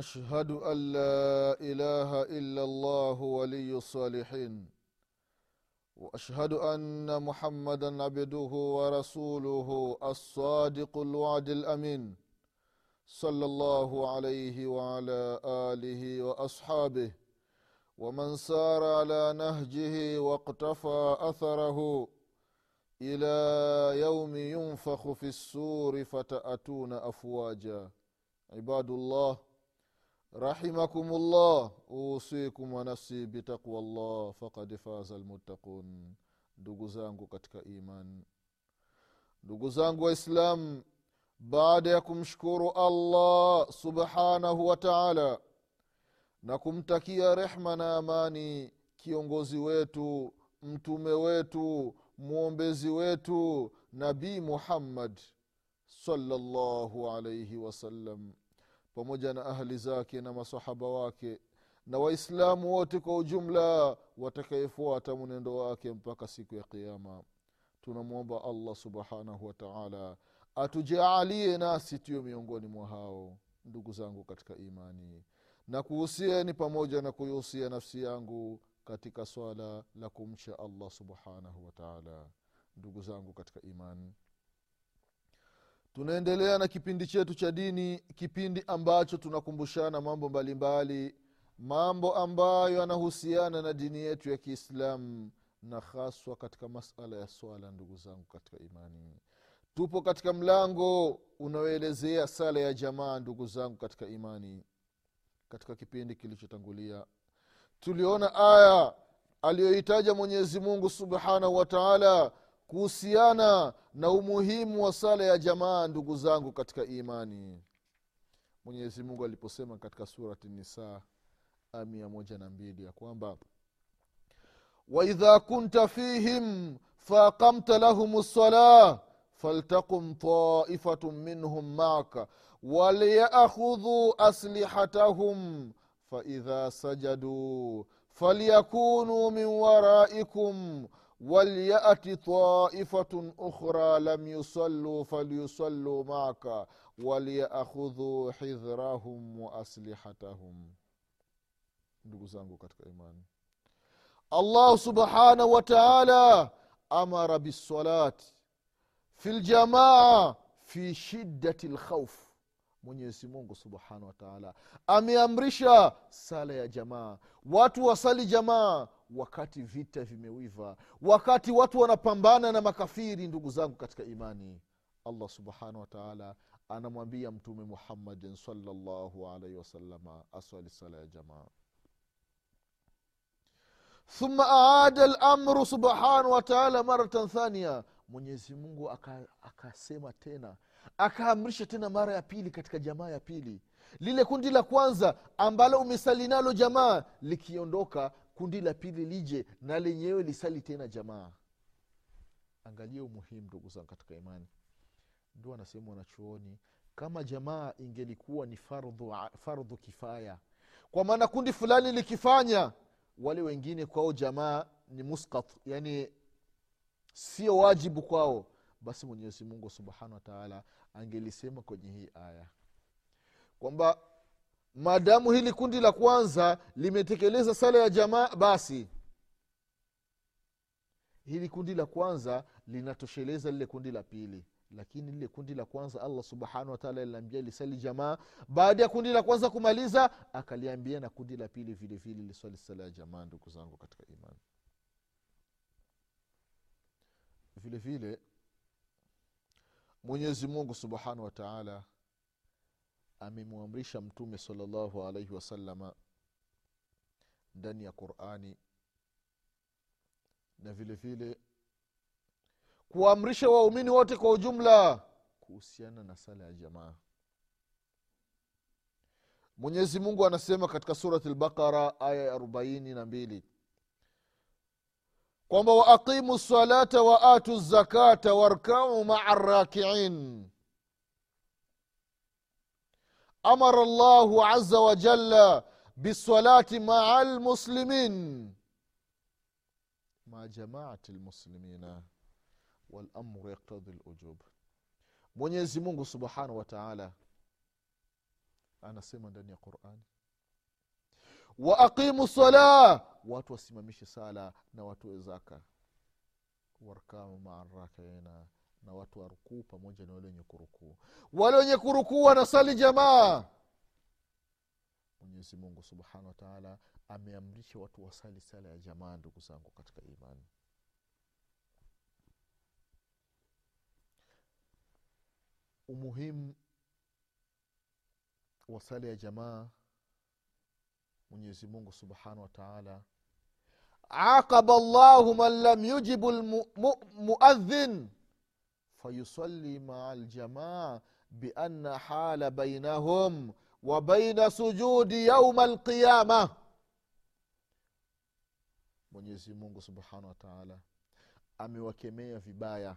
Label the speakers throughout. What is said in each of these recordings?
Speaker 1: وأشهد أن لا إله إلا الله ولي الصالحين. وأشهد أن محمدا عبده ورسوله الصادق الوعد الأمين. صلى الله عليه وعلى آله وأصحابه. ومن سار على نهجه واقتفى أثره إلى يوم ينفخ في السور فتأتون أفواجا. عباد الله رحمكم الله اوصيكم ونفسي بتقوى الله فقد فاز المتقون ndugu zangu katika iman ndugu zangu waislamu baada ya kumshukuru allah subhanahu wa taala na kumtakia rehma na amani kiongozi wetu mtume wetu mwombezi wetu nabii muhammad salllahu alaihi wasallam pamoja na ahli zake na masahaba wake na waislamu wote kwa ujumla watakayefuata mwenendo wake mpaka siku ya qiama tunamwomba allah subhanahu wataala atujaalie nasi tuyo miongoni mwa hao ndugu zangu katika imani. Na kuhusieni pamoja na kuihusia nafsi yangu katika swala la kumcha allah subhanahu wataala ndugu zangu katika imani tunaendelea na kipindi chetu cha dini kipindi ambacho tunakumbushana mambo mbalimbali mbali, mambo ambayo yanahusiana na dini yetu ya kiislamu na haswa katika masala ya swala ndugu zangu katika imani. Tupo katika mlango unaoelezea sala ya jamaa ndugu zangu katika imani katika kipindi kilichotangulia. Tuliona aya aliyohitaja mwenyezi mungu subhanahu wa taala kuhusiana na umuhimu wa sala ya jamaa ndugu zangu katika imani. Mwenyezi mungu aliposema katika surati nisaa mia moja na mbili ya kwamba waidha kunta fihim faaqamta lahum lsalah faltaqum taifatun minhum maka walyakhudhuu aslihatahum faidha sajaduu falyakunuu min waraikum taifatun ukhra lam yusalluu falyusalluu maka walyakhudhuu hidhrahum wa aslihatahum. Ndugu zangu katika imani. Allah subhanahu wa taala amara bisalati fi ljamaa fi shiddati lkhauf mwenyezi mungu subhanahu wa taala ameamrisha sala ya jamaa. Watu wasali jamaa wakati vita vimewiva wakati watu wanapambana na makafiri ndugu zangu katika imani. Allah subhanahu wataala anamwambia mtume muhammadin salllahu alaihi wasalama aswali sala ya jamaa. Thumma aada lamru subhanahu wataala maratan thania mwenyezi mungu akasema aka tena akaamrisha tena mara ya pili katika jamaa ya pili. Lile kundi la kwanza ambalo umesali nalo jamaa likiondoka kundi la pili lije na lenyewe lisali tena jamaa. Angalia umuhimu ndugu zangu katika imani. Ndio anasema wanachuoni kama jamaa ingelikuwa ni fardhu, fardhu kifaya. Kwa maana kundi fulani likifanya wale wengine kwao jamaa ni muskat yani sio wajibu kwao basi mwenyezi mungu subhanahu wataala angelisema kwenye hii aya. Kwamba maadamu hili kundi la kwanza limetekeleza sala ya jamaa basi hili kundi la kwanza linatosheleza lile kundi la pili. Lakini lile kundi la kwanza allah subhanahu wataala linaambia lisali jamaa. Baada ya kundi la kwanza kumaliza akaliambia na kundi la pili vile vile liswali sala ya jamaa ndugu zangu katika imani. Vile vile mwenyezi mungu subhanahu wa taala amemwamrisha mtume salllahu alaihi wasalama ndani ya qurani na vile vile kuwaamrisha waumini wote kwa ujumla kuhusiana na sala ya jamaa. Mwenyezi mungu anasema katika surati lbaqara aya ya arobaini na mbili kwamba waaqimu lsalata wa atu zakata warkau maa rakiin amara llahu aza wajalla bisalati maa lmuslimin maa jamaati lmuslimina walamru yaktadhi lujub mwenyezi mungu subhanahu wa taala anasema ndani ya qurani wa aqimu watu wasimamishe sala na watoe zaka. Warkau maa na watu warukuu pamoja na wale wenye kurukuu. Wale wenye kurukuu wanasali jamaa. Mwenyezi mungu subhanahu wa taala ameamrisha watu wasali sala ya jamaa ndugu zangu katika imani. Umuhimu wa sala ya jamaa mwenyezi mungu subhanahu wataala aqaba llahu man lam yujibu lmuadhin fayusali maa ljamaa bianna hala bainahum wa baina sujudi yauma alqiyama mwenyezi mungu subhanahu wataala amewakemea vibaya.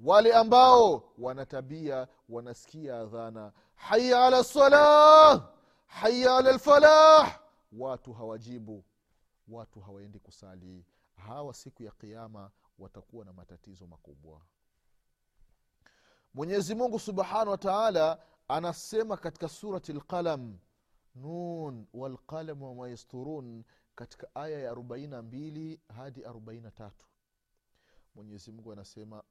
Speaker 1: Wale ambao wana tabia wanasikia adhana haya ala lsalah haya ala lfalah watu hawajibu watu hawaendi kusali. Hawa siku ya kiama watakuwa na matatizo makubwa. Mwenyezi mungu subhanahu wa taala anasema katika surati lqalam nun walqalam wama katika aya ya arobaini na mbili hadi arobaini na tatu. Mwenyezi mungu anasema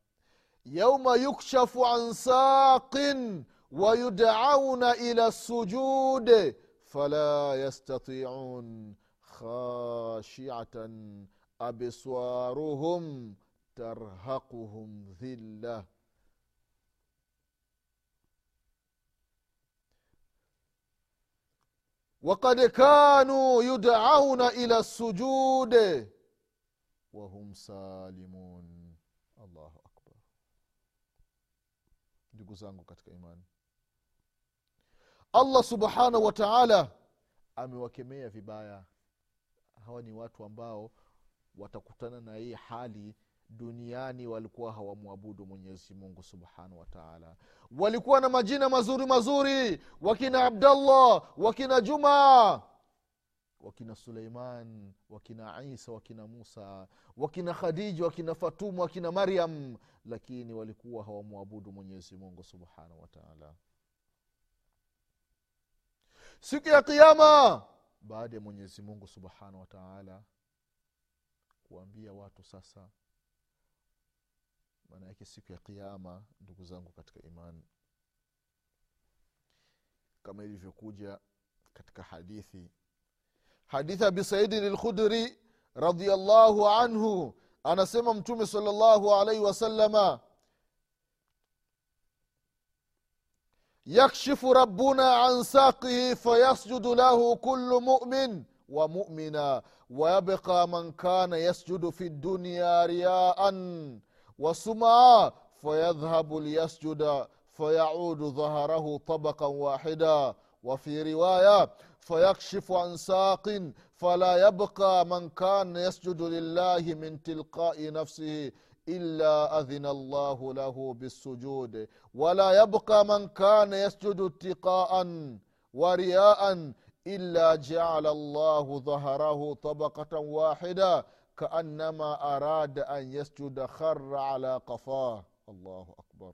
Speaker 1: yauma yukshafu an saqin ويدعون إلى السجود فلا يستطيعون خاشعة أبصارهم ترهقهم ذلة. وقد كانوا يدعون إلى السجود وهم سالمون. الله أكبر. Ndugu zangu katika ايمان allah subhanahu wa taala amewakemea vibaya. Hawa ni watu ambao watakutana na hii hali duniani walikuwa hawamwabudu mwenyezi mungu subhanahu wataala walikuwa na majina mazuri mazuri. Wakina abdallah wakina juma wakina suleiman wakina isa wakina musa wakina khadija wakina fatuma wakina maryam. Lakini walikuwa hawamwabudu mwenyezi mungu subhanahu wa taala siku ya kiama baada ya mwenyezi mungu subhanahu wa taala kuambia watu sasa maana yake siku ya kiama ndugu zangu katika imani kama ilivyokuja katika hadithi hadithi abi saidin lkhudri radiallahu anhu anasema mtume salllahu alaihi wasalama يكشف ربنا عن ساقه فيسجد له كل مؤمن ومؤمنا ويبقى من كان يسجد في الدنيا رياء وسمعا فيذهب ليسجد فيعود ظهره طبقا واحدا وفي رواية فيكشف عن ساق فلا يبقى من كان يسجد لله من تلقاء نفسه. illa adhina llahu lahu bisujud wala yabqa man kana yasjudu tiqaan wa riaan illa jaala llahu dhaharahu tabaqatan wahida kaannama arada an yasjuda khara ala qafah. Allahu akbar.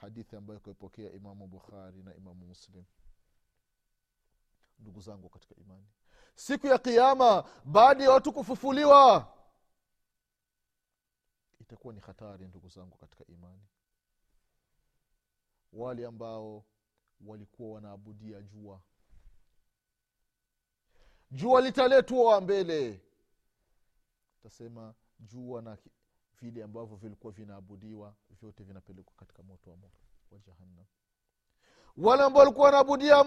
Speaker 1: Hadithi ambayo kaipokea imamu bukhari na imamu muslim. Ndugu zangu katika imani siku ya kiama baada ya watu kufufuliwa itakuwa ni hatari ndugu zangu katika imani. Wale ambao walikuwa wanaabudia jua jua litaletwa mbele. Tasema jua na vile ambavyo vilikuwa vinaabudiwa vyote vinapelekwa katika moto wa moto wa jahannam. Wale ambao walikuwa wanaabudia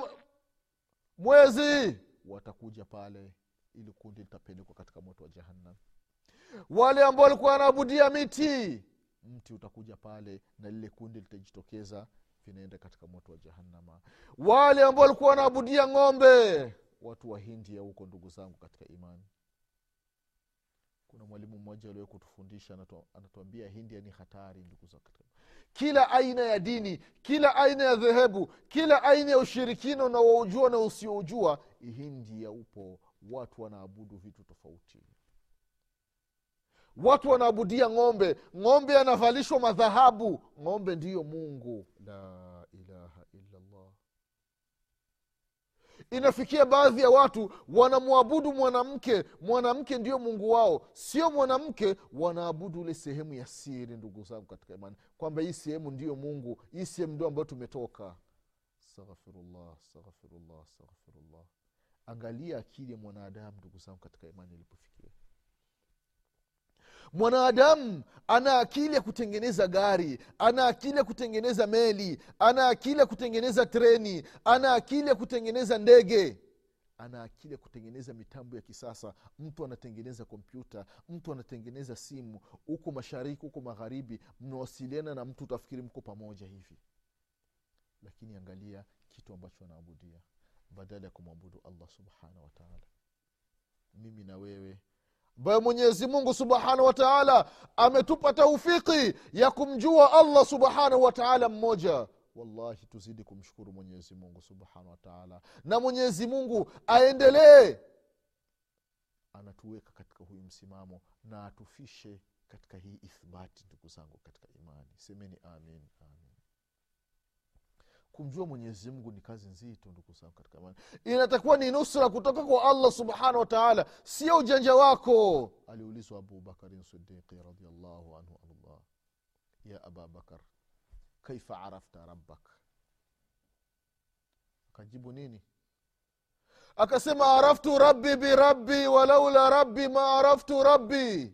Speaker 1: mwezi watakuja pale ili kundi litapelekwa katika moto wa jahannam wale ambao walikuwa wanaabudia miti. Mti utakuja pale na lile kundi litajitokeza vinaenda katika moto wa jahannama. Wale ambao walikuwa wanaabudia ng'ombe. Watu wa hindia huko ndugu zangu katika imani. Kuna mwalimu mmoja aliwe kutufundisha anatuambia hindia ni hatari ndugu zangu kila aina ya dini kila aina ya dhehebu kila aina ya ushirikina unaoujua na usioujua hindia upo. Watu wanaabudu vitu tofauti watu wanaabudia ng'ombe. Ng'ombe anavalishwa madhahabu. Ng'ombe ndiyo mungu. La ilaha illallah. Inafikia baadhi ya watu wanamwabudu mwanamke. Mwanamke ndio mungu wao. Sio mwanamke wanaabudu ile sehemu ya siri ndugu zangu katika imani. Kwamba hii sehemu ndiyo mungu. Hii sehemu ndio ambayo tumetoka. Astaghfirullah astaghfirullah astaghfirullah. Angalia akili ya mwanadamu ndugu zangu katika imani ilipofikia mwanadamu ana akili ya kutengeneza gari ana akili ya kutengeneza meli ana akili ya kutengeneza treni ana akili ya kutengeneza ndege. Ana akili ya kutengeneza mitambo ya kisasa. Mtu anatengeneza kompyuta mtu anatengeneza simu. Huko mashariki huko magharibi mnawasiliana na mtu utafikiri mko pamoja hivi. Lakini angalia kitu ambacho anaabudia. Badala ya kumwabudu allah subhanahu wataala mimi na wewe ambayo mwenyezi mungu subhanahu wa taala ametupa taufiki ya kumjua allah subhanahu wa taala mmoja. Wallahi tuzidi kumshukuru mwenyezi mungu subhanahu wa taala. Na mwenyezi mungu aendelee. Anatuweka katika huyu msimamo na atufishe katika hii ithbati ndugu zangu katika imani. Semeni amin amin kumjua mwenyezi mungu ni kazi nzito ndugu zangu katika imani. Inatakuwa ni nusra kutoka kwa allah subhanahu wa taala sio ujanja wako. Aliulizwa abubakarin sidiqi radiallahu anhu allah. Ya ababakar kaifa arafta rabbak? Akajibu nini? Akasema araftu rabbi birabbi walaula rabbi ma araftu rabbi.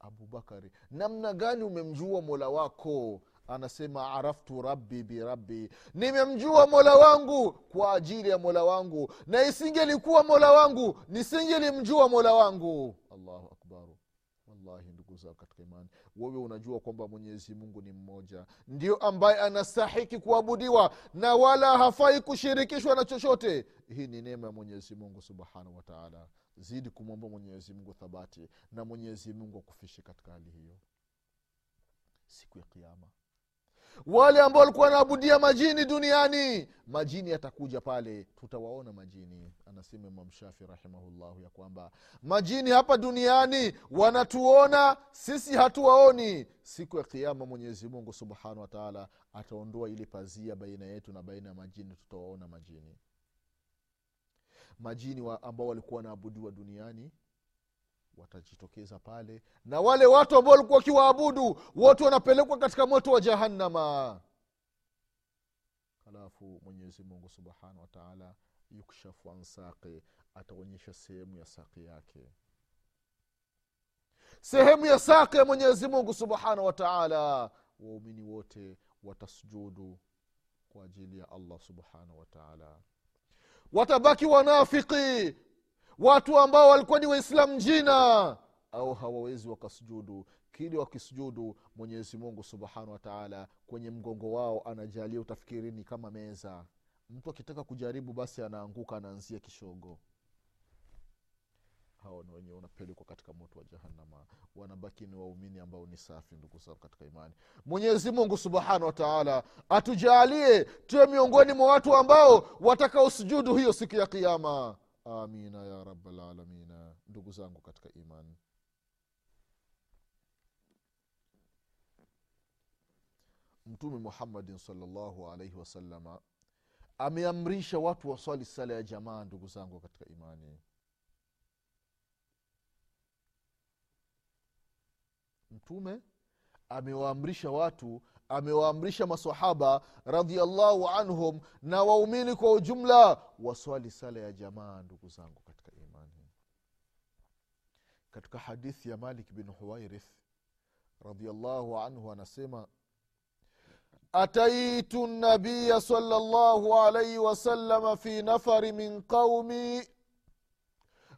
Speaker 1: Abubakari namna gani umemjua mola wako anasema araftu rabbi birabbi nimemjua mola wangu kwa ajili ya mola wangu. Na isingelikuwa mola wangu nisingelimjua mola wangu. Allahu akbaru wallahi ndugu zao katika imani. Wewe unajua kwamba mwenyezi mungu ni mmoja. Ndio ambaye anastahiki kuabudiwa na wala hafai kushirikishwa na chochote. Hii ni neema ya mwenyezi mungu subhanahu wataala zidi kumwomba mwenyezi mungu thabati na mwenyezi mungu akufishe katika hali hiyo. Siku ya kiama wale ambao walikuwa wanaabudia majini duniani majini yatakuja pale tutawaona majini anasema imam shafi rahimahullahu ya kwamba majini hapa duniani wanatuona sisi hatuwaoni. Siku ya kiama mwenyezi mungu subhanahu wa taala ataondoa ili pazia baina yetu na baina ya majini tutawaona majini. Majini wa ambao walikuwa wanaabudiwa duniani watajitokeza pale. Na wale watu ambao walikuwa wakiwaabudu wote wanapelekwa katika moto wa jahannama. Halafu mwenyezi mungu subhanahu wataala yukshafu an saqi ataonyesha sehemu ya saqi yake. Sehemu ya saqi ya mwenyezi mungu subhanahu wataala waumini wote watasujudu kwa ajili ya allah subhanahu wataala watabaki wanafiki watu ambao walikuwa ni waislamu jina. Au hawawezi wakasujudu. Kili wakisujudu mwenyezi mungu subhanahu wataala kwenye mgongo wao anajalia utafikiri ni kama meza. Mtu akitaka kujaribu basi anaanguka anaanzia kishogo. Hao ni wenyewe wanapelekwa katika moto wa jahannama. Wanabaki ni waumini ambao ni safi ndugu zangu katika imani. Mwenyezi mungu subhanahu wataala atujaalie tuwe miongoni mwa watu ambao watakaosujudu hiyo siku ya kiama amina ya rabalalamina ndugu zangu katika imani mtume muhammadin salllahu alaihi wasalama ameamrisha watu waswali sala ya jamaa ndugu zangu katika imani. Mtume amewaamrisha watu amewaamrisha masahaba radiallahu anhum na waumini kwa ujumla waswali sala ya jamaa ndugu zangu katika imani. Katika hadithi ya malik bin huwairith radiallahu anhu anasema ataitu nabiya sala alaihi wasalama fi nafari min qaumi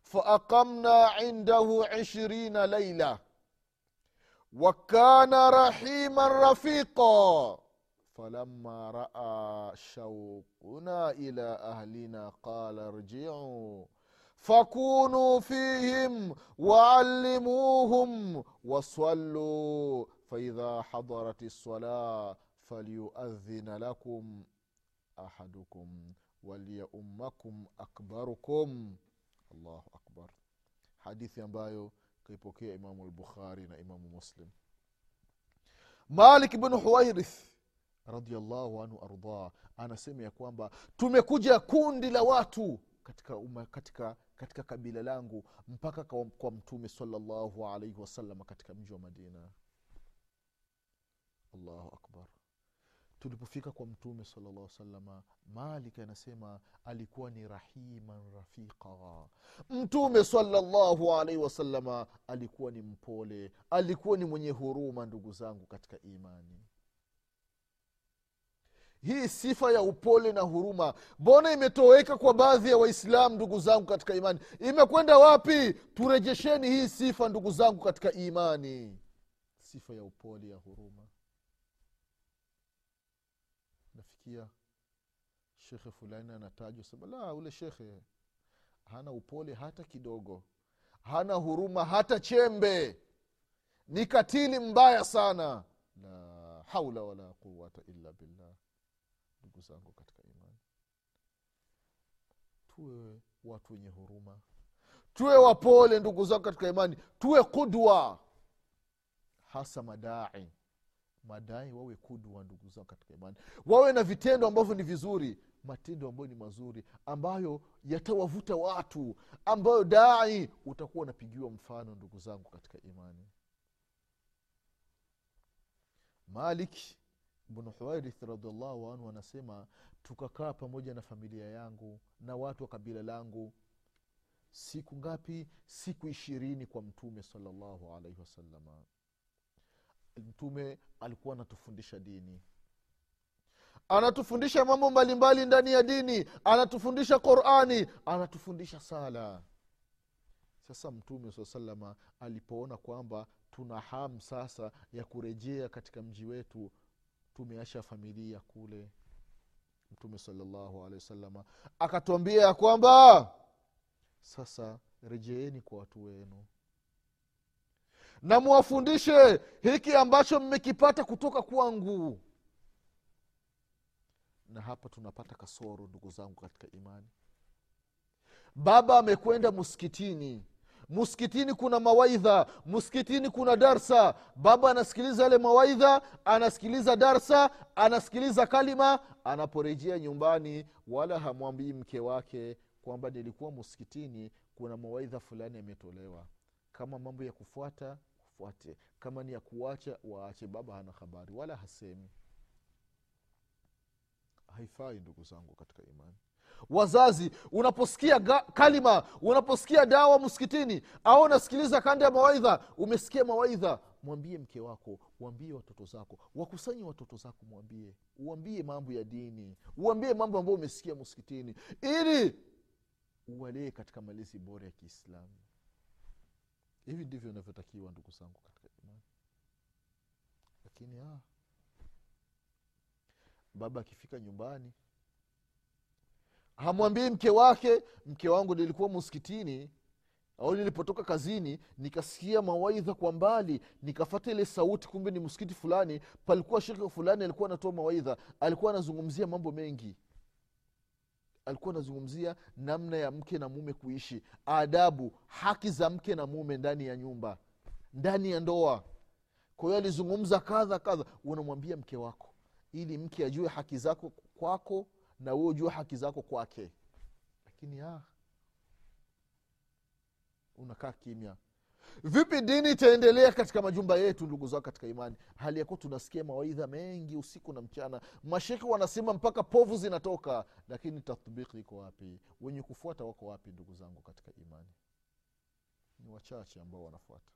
Speaker 1: faaqamna indahu ishirina laila wakana rahiman rafiqa. Falama raa shaukuna ila ahlina qala rjiuu fakunuu fihim waallimuhum wasalluu faidha hadarat lsala falyuadhina lakum ahadukum walyaummakum akbarukum. Allahu akbar. Hadithi ambayo kaipokea imamu lbukhari na imamu muslim. Malik bnu huwairith radiallahu anhu ardah anasema ya kwamba tumekuja kundi la watu katika, uma, katika, katika kabila langu mpaka kwa, kwa mtume salllahu alaihi wasallam katika mji wa madina. Allahu akbar. Tulipofika kwa mtume salllah salama malik anasema alikuwa ni rahiman rafiqa mtume salallahu alaihi wasalama alikuwa ni mpole alikuwa ni mwenye huruma ndugu zangu katika imani. Hii sifa ya upole na huruma mbona imetoweka kwa baadhi ya waislamu ndugu zangu katika imani? Imekwenda wapi? Turejesheni hii sifa ndugu zangu katika imani. Sifa ya upole ya huruma. Nafikia shekhe fulani anatajwa sema la ule shekhe hana upole hata kidogo. Hana huruma hata chembe. Ni katili mbaya sana. La haula wala quwata illa billah. Ndugu zangu katika imani. Tuwe watu wenye huruma. Tuwe wapole ndugu zangu katika imani. Tuwe kudwa hasa madai madai wawe kudwa ndugu zao katika imani. Wawe na vitendo ambavyo ni vizuri matendo ambayo ni mazuri ambayo yatawavuta watu ambayo dai utakuwa unapigiwa mfano ndugu zangu katika imani. Malik bnu huwairith radiallahu anhu anasema tukakaa pamoja na familia yangu na watu wa kabila langu siku ngapi? Siku ishirini kwa mtume salallahu alaihi wasalama mtume alikuwa anatufundisha dini. Anatufundisha mambo mbalimbali ndani ya dini. Anatufundisha qurani. Anatufundisha sala. Sasa mtume saa salama alipoona kwamba tuna hamu sasa ya kurejea katika mji wetu tumeasha familia kule. Mtume salallahu alehi wasalama akatuambia ya kwamba sasa rejeeni kwa watu wenu na muwafundishe hiki ambacho mmekipata kutoka kwangu. Na hapa tunapata kasoro ndugu zangu katika imani. Baba amekwenda muskitini muskitini kuna mawaidha muskitini kuna darsa. Baba anasikiliza yale mawaidha anasikiliza darsa anasikiliza kalima. Anaporejea nyumbani wala hamwambii mke wake kwamba nilikuwa muskitini kuna mawaidha fulani yametolewa. Kama mambo ya kufuata wafuate. Kama ni ya kuacha waache. Baba hana habari wala hasemi. Haifai ndugu zangu katika imani. Wazazi unaposikia ga, kalima unaposikia dawa msikitini au unasikiliza kanda ya mawaidha umesikia mawaidha mwambie mke wako uambie watoto zako wakusanye watoto zako mwambie. Uambie mambo ya dini uambie mambo ambayo umesikia msikitini ili uwalee katika malezi bora ya kiislamu hivi ndivyo inavyotakiwa ndugu zangu katika imani. Lakini ah, baba akifika nyumbani hamwambii mke wake mke wangu nilikuwa muskitini au nilipotoka kazini nikasikia mawaidha kwa mbali nikafata ile sauti kumbe ni msikiti fulani palikuwa shekhe fulani alikuwa anatoa mawaidha alikuwa anazungumzia mambo mengi alikuwa anazungumzia namna ya mke na mume kuishi adabu haki za mke na mume ndani ya nyumba ndani ya ndoa. Kwa hiyo alizungumza kadha kadha unamwambia mke wako ili mke ajue haki zako kwako na we ujue haki zako kwake. Lakini ah, unakaa kimya vipi dini itaendelea katika majumba yetu ndugu zao katika imani? Hali yakuwa tunasikia mawaidha mengi usiku na mchana. Mashekhe wanasema mpaka povu zinatoka lakini tatbiki iko wapi? Wenye kufuata wako wapi ndugu zangu katika imani? Ni wachache ambao wanafuata.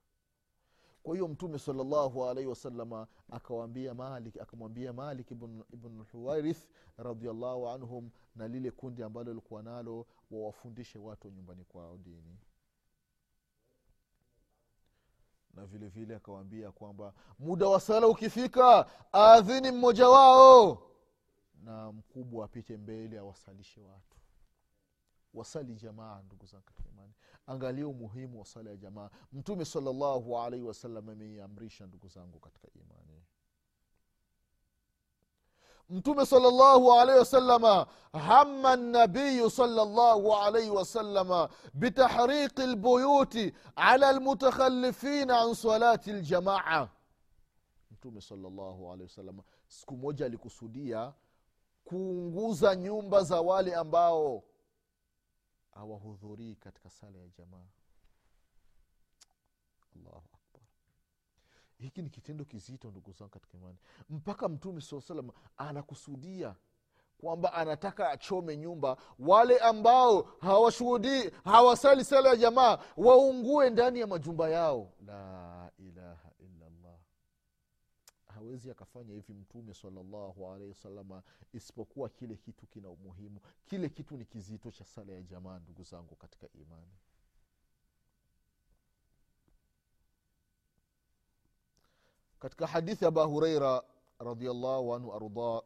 Speaker 1: Kwa hiyo mtume salllahu alaihi wasalama akawambia malik akamwambia malik ibn, ibn huwairith radiallahu anhum na lile kundi ambalo likuwa nalo wawafundishe watu nyumbani kwao dini na vile vile akawaambia kwamba muda wa sala ukifika aadhini mmoja wao. Na mkubwa apite mbele awasalishe watu. Wasali jamaa ndugu zangu katika imani. Angalia umuhimu wa sala ya jamaa. Mtume salallahu alaihi wasallam ameiamrisha ndugu zangu katika imani mtume salllahu alaihi wasalama hama nabiyu salllahu alaihi wasalama bitahriqi lbuyuti ala lmutakhalifina an salati ljamaa mtume salllahu alaihi wasalama siku moja alikusudia kuunguza nyumba za wale ambao hawahudhurii katika sala ya jamaa. Allahu hiki ni kitendo kizito ndugu zangu katika imani. Mpaka mtume saa salam anakusudia kwamba anataka achome nyumba. Wale ambao hawashuhudii hawasali sala ya jamaa waungue ndani ya majumba yao. La ilaha illallah. Hawezi akafanya hivi mtume salallahu alaihi wasalama isipokuwa kile kitu kina umuhimu. Kile kitu ni kizito cha sala ya jamaa ndugu zangu katika imani katika hadithi ya aba hureira radiallahu anhu ardah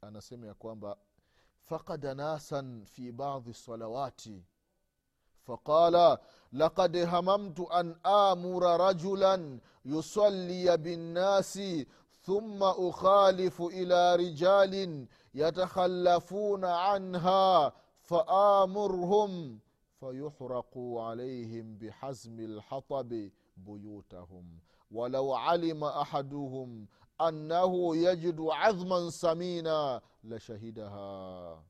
Speaker 1: anasema ya kwamba fakada nasan fi badi salawati فقال لقد هممت أن آمر رجلا يصلي بالناس ثم أخالف إلى رجال يتخلفون عنها فآمرهم فيحرق عليهم بحزم الحطب بيوتهم walau alima ahaduhum annahu yajidu adhman samina la shahidaha.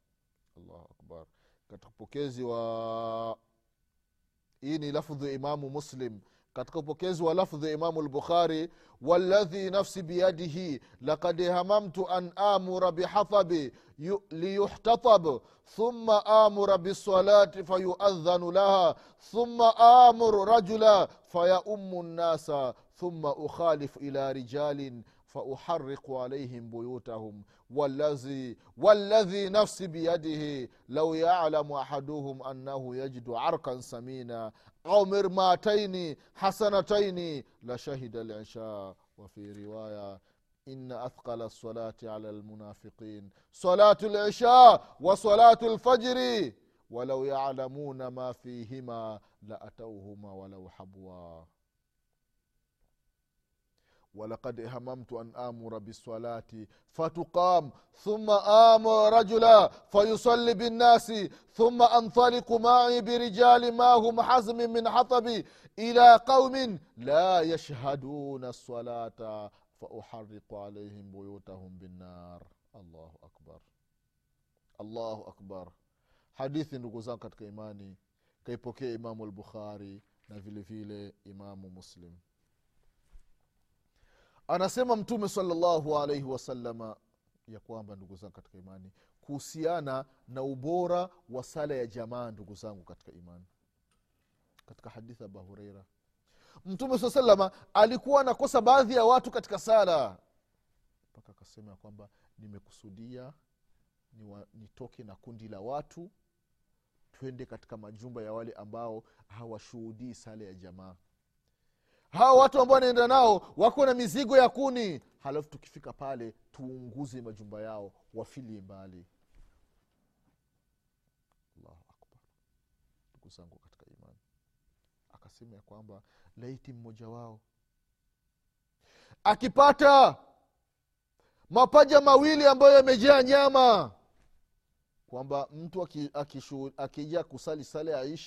Speaker 1: Allahu akbar. Katika upokezi wa hii ni lafdhu imamu muslim. Katika upokezi wa lafdhu imamu lbukhari waladhi nafsi biyadihi lakad hamamtu an amura bihathabi liyuhtatab thumma amura bisalati fayuadhanu laha thumma amur rajula fayaumu nnasa thumma ukhalifu ila rijalin فأحرق عليهم بيوتهم والذي والذي نفسي بيده لو يعلم أحدهم أنه يجد عرقا سمينا أو مرماتين حسنتين لشهد العشاء. وفي رواية إن أثقل الصلاة على المنافقين صلاة العشاء وصلاة الفجر ولو يعلمون ما فيهما لأتوهما ولو حبوا. walaqad hamamtu an amura bisalati fatuqam thumma amura rajula fayusali binnasi thumma antaliqu mai birijali mahum hazmi min hatabi ila qaumin la yashhaduna salata fauhariqu alaihim buyutahum binnar. Allahu akbar. Allahu akbar. Hadithi ndugu zangu katika imani kaipokea imamu lbukhari na vile vile imamu muslim anasema mtume salallahu alaihi wasalama ya kwamba ndugu zangu katika imani kuhusiana na ubora wa sala ya jamaa ndugu zangu katika imani. Katika hadithi abu hureira mtume saa salama alikuwa anakosa baadhi ya watu katika sala mpaka akasema ya kwamba nimekusudia niwa, nitoke na kundi la watu twende katika majumba ya wale ambao hawashuhudii sala ya jamaa hawa watu ambao wanaenda nao wako na mizigo ya kuni. Halafu tukifika pale tuunguze majumba yao wafilie mbali. Ndugu zangu katika imani. Akasema ya kwamba laiti mmoja wao akipata mapaja mawili ambayo yamejaa nyama kwamba mtu akija aki, aki kusali sala ya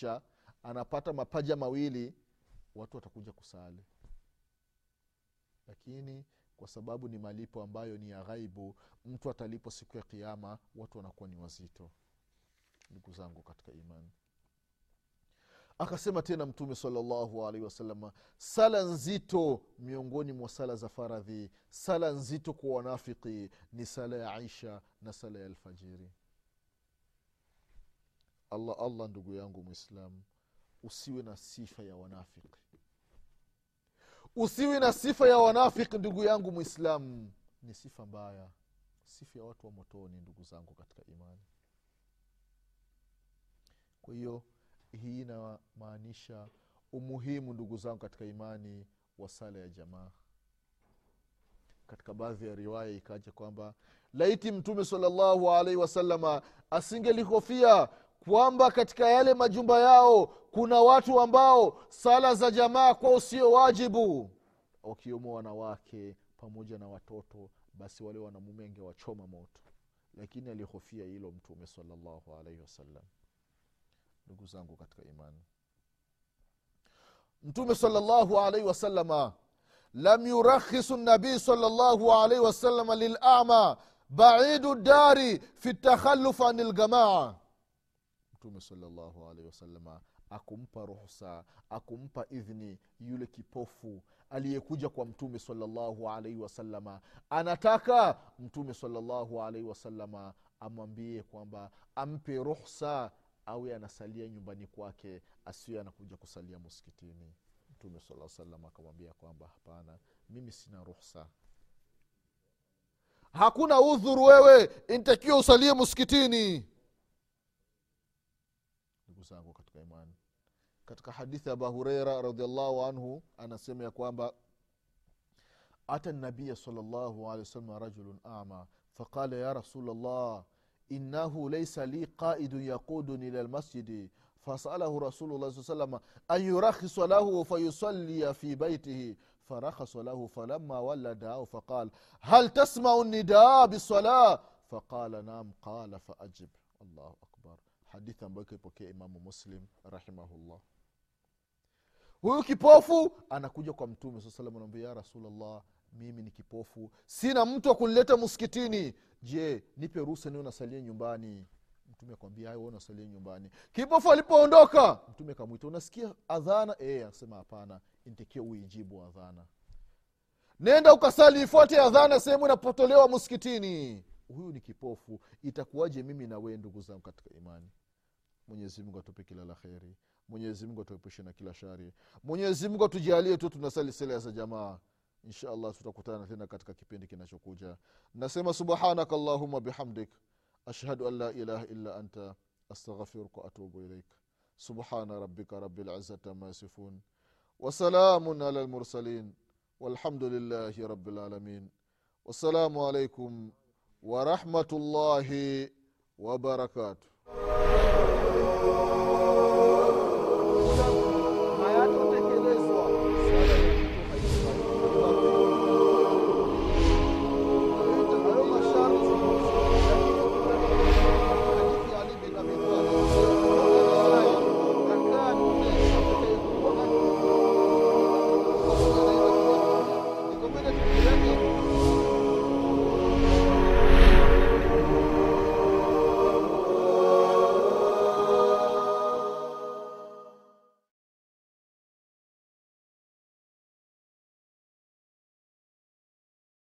Speaker 1: anapata mapaja mawili watu watakuja kusali. Lakini kwa sababu ni malipo ambayo ni ya ghaibu mtu atalipo siku ya kiama watu wanakuwa ni wazito. Ndugu zangu katika imani. Akasema tena mtume salallahu alaihi wasalama sala nzito miongoni mwa sala za faradhi sala nzito kwa wanafiki ni sala ya aisha na sala ya alfajiri. Allah allah ndugu yangu mwislamu usiwe na sifa ya wanafiki usiwe na sifa ya wanafiki ndugu yangu mwislamu ni sifa mbaya. Sifa ya watu wa motoni ndugu zangu katika imani. Kwa hiyo hii inamaanisha umuhimu ndugu zangu katika imani wa sala ya jamaa. Katika baadhi ya riwaya ikaja kwamba laiti mtume salllahu alaihi wasalama asingelihofia kwamba katika yale majumba yao kuna watu ambao sala za jamaa kwao sio wajibu. Wakiwemo wanawake pamoja na watoto basi wale wanamume angewachoma moto. Lakini alihofia hilo mtume salallahu alaihi wasallam. Ndugu zangu katika imani. Mtume salallahu alaihi wasalama lam yurakhisu nabii salallahu alaihi wasalama lilama baidu dari fi takhaluf ani ljamaa mtume salllahu alaihi wasalama akumpa ruhusa akumpa idhni yule kipofu aliyekuja kwa mtume salallahu alaihi wasalama anataka mtume salallahu alaihi wasalama amwambie kwamba ampe ruhsa awe anasalia nyumbani kwake asiwe anakuja kusalia muskitini mtume saa akamwambia kwamba hapana mimi sina ruhsa hakuna udhuru wewe intakiwa usalie muskitini ndugu zangu katika imani katika hadithi ya abahureira radiallahu anhu anasema ya kwamba ata nabiya salllahu alehi wasalama rajulun ama faqala ya rasulllah inahu laisa li qaidun yaquduni ila lmasjidi fasalahu rasulullah saa salama an yurakhisa lahu fayusalia fi baitihi farakhasa lahu falama ولى دعاه فقال هل تسمع النداء بالصلاة فقال نعم قال فأجب الله أكبر hadithi ambayo kaipokea imamu muslim rahimahullah. Huyu kipofu anakuja kwa mtume saa salam anaambia ya rasulllah mimi ni kipofu. Sina mtu wa kunileta msikitini. Je nipe ruhusa niwe nasalia nyumbani? Mtume akwambia nasalia nyumbani. Kipofu alipoondoka mtume akamwita unasikia adhana? Eh, e, asema hapana intakiwa uijibu adhana. Nenda ukasali ifuate adhana sehemu inapotolewa msikitini. Huyu ni kipofu. Itakuwaje mimi nawee ndugu zangu katika imani? mwenyezi mungu atupe kila la kheri mwenyezi mungu atuepushe na kila shari mwenyezi mungu atujalie tu tunasali sala za jamaa insha allah tutakutana tena katika kipindi kinachokuja nasema subhanaka allahuma bihamdik ashhadu an la ilaha illa anta astaghfiruka waatubu ilaik subhana rabika rabi lizati ama yasifun wasalamun ala lmursalin والحمد لله رب العالمين والسلام عليكم ورحمه الله وبركاته